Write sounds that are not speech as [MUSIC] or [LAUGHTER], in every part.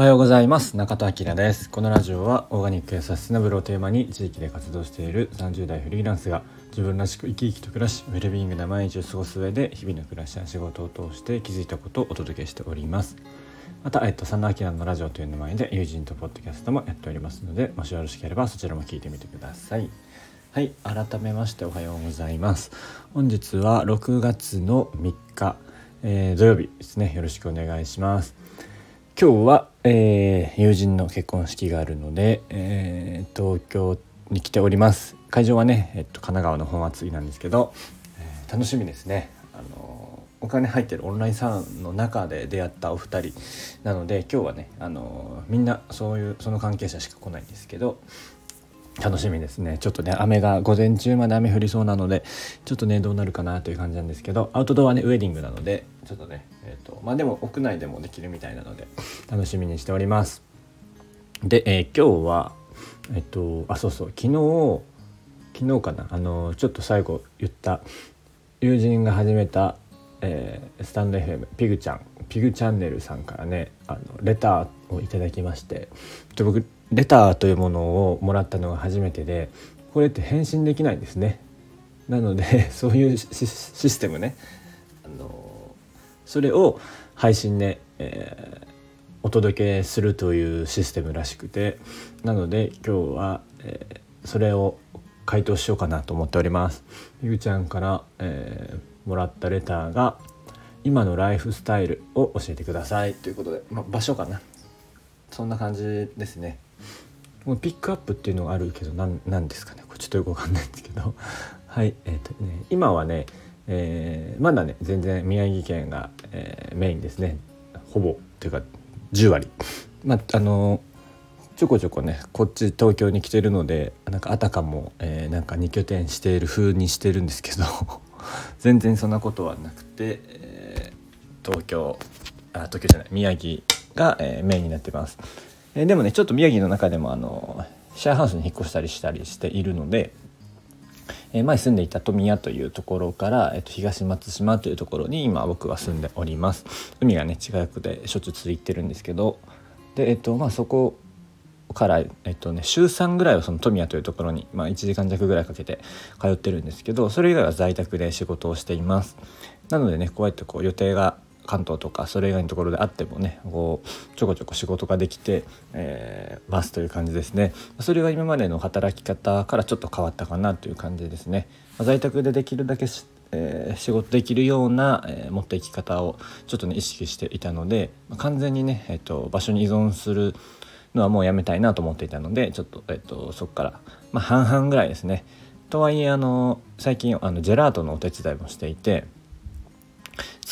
おはようございます。中田明です。このラジオはオーガニックやサステナブルをテーマに地域で活動している30代フリーランスが自分らしく生き生きと暮らしウェルビーイングな毎日を過ごす上で日々の暮らしや仕事を通して気づいたことをお届けしております。また、えっと、サンナのラジオという名前で友人とポッドキャストもやっておりますのでもしよろしければそちらも聞いてみてください。はい改めましておはようございます。本日は6月の3日、えー、土曜日ですね。よろしくお願いします。今日は、えー、友人の結婚式があるので、えー、東京に来ております。会場はね、えっと、神奈川の本厚木なんですけど、えー、楽しみですね。あのお金入ってるオンラインサロンの中で出会ったお二人なので今日はねあのみんなそういうその関係者しか来ないんですけど楽しみですね。ちょっとね雨が午前中まで雨降りそうなのでちょっとねどうなるかなという感じなんですけどアウトドアねウェディングなのでちょっとねえっ、ー、とまあでも屋内でもできるみたいなので楽しみにしております。で、えー、今日はえっ、ー、とあそうそう昨日昨日かなあのちょっと最後言った友人が始めた、え、スタンド FM ピグちゃんピグチャンネルさんからねあのレターをいただきまして僕レターというものをもらったのが初めてでこれって返信できないんですね。なので [LAUGHS] そういうシステムね。あのそれを配信で、えー、お届けするというシステムらしくてなので今日は、えー、それを回答しようかなと思っております。ゆうちゃんから、えー、もらったレターが今のライフスタイルを教えてください。ということで、ま、場所かな。そんな感じですね。もうピックアップっていうのがあるけど何ですかね。これちょっとよくわかんないんですけど。[LAUGHS] はいえ、ー、とね今はね、えー、まだね全然宮城県が、えー、メインですね。ほぼというか10割。[LAUGHS] まああのちょこちょこねこっち東京に来てるのでなんかあたかも、えー、なんか2拠点している風にしてるんですけど。[LAUGHS] 全然そんなことはなくて、えー、東京あ東京じゃない宮城が、えー、メインになってます。え、でもねちょっと宮城の中でもあのシェアハウスに引っ越したりしたりしているので、え、前住んでいた富谷というところから、えー、と東松島というところに今僕は住んでおります。海がね近くでしょっちゅう釣り行ってるんですけどでえっ、とまあそこから、えっとね、週3ぐらいはその富谷というところに、まあ、1時間弱ぐらいかけて通ってるんですけどそれ以外は在宅で仕事をしています。なのでねこうやってこう予定が関東とかそれ以外のところであってもねこうちょこちょこ仕事ができて、えー、ますという感じですね。それが今までの働き方からちょっと変わったかなという感じですね。在宅でできるだけえー、仕事できるような、えー、持っていき方をちょっとね意識していたので、ま、完全にね、えーと、場所に依存するのはもうやめたいなと思っていたのでちょっと,、えーと、そこから、まあ、半々ぐらいですね。とはいえあの最近あのジェラートのお手伝いもしていて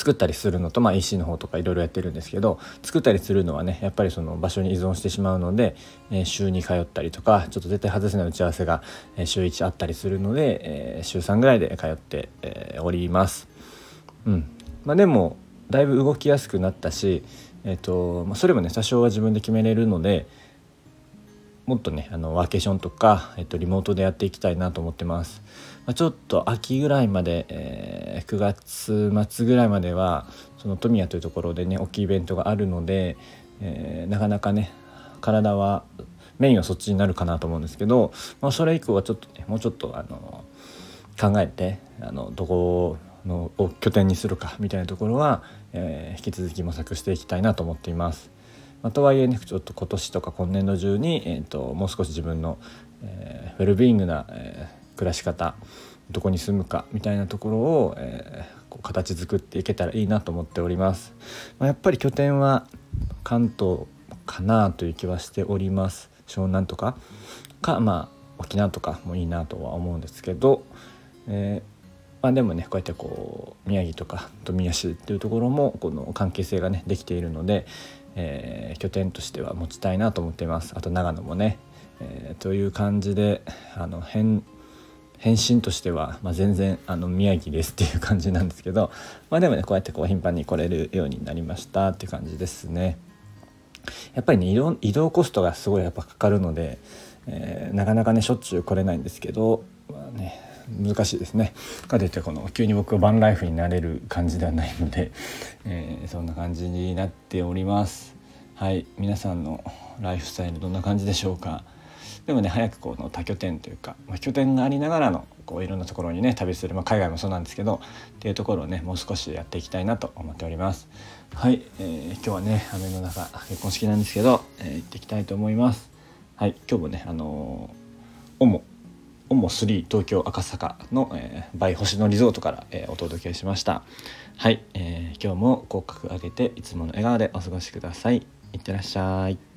作ったりするのと、まあ、EC の方とかいろいろやってるんですけど作ったりするのはねやっぱりその場所に依存してしまうので、えー、週に通ったりとかちょっと絶対外せない打ち合わせが、え、週1あったりするので、えー、週3ぐらいで通って、えー、おります。うんまあ、でもだいぶ動きやすくなったし、えーとまあ、それもね多少は自分で決めれるのでもっとねあのワーケーションとか、えっと、リモートでやっていきたいなと思ってます。ま、ちょっと秋ぐらいまで、えー、9月末ぐらいまではその富谷というところでね大きいイベントがあるので、えー、なかなかね体はメインはそっちになるかなと思うんですけど、まあ、それ以降はちょっとねもうちょっとあの考えてあのどこのを拠点にするかみたいなところは、えー、引き続き模索していきたいなと思っています。まあ、とはいえねちょっと今年とか今年度中に、えーと、もう少し自分の、えー、ウェルビーイングな、えー暮らし方どこに住むかみたいなところを、えー、こう形作っていけたらいいなと思っております。まあ、やっぱり拠点は関東かなという気はしております。湘南とかかまあ沖縄とかもいいなとは思うんですけど、えー、まあ、でもねこうやってこう宮城とか富谷市っていうところもこの関係性がねできているので、えー、拠点としては持ちたいなと思っていますあと長野もね、えー、という感じであの変返信としては、まあ、全然あの宮城ですっていう感じなんですけど、まあ、でもねこうやってこう頻繁に来れるようになりましたっていう感じですね。やっぱりね移動移動コストがすごいやっぱかかるので、えー、なかなかねしょっちゅう来れないんですけど、まあね、難しいですね。かといってこの急に僕バンライフになれる感じではないので、えー、そんな感じになっております。はい皆さんのライフスタイルどんな感じでしょうか？でもね早くこの多拠点というか、まあ、拠点がありながらのこういろんなところにね旅する、まあ、海外もそうなんですけどっていうところをねもう少しやっていきたいなと思っております。はい、えー、今日はね雨の中結婚式なんですけど、えー、行っていきたいと思います。はい今日もねあのー、オモオモ3東京赤坂の、えー、バイ星野リゾートから、えー、お届けしました。はい、えー、今日も口角上げていつもの笑顔でお過ごしください。いってらっしゃい。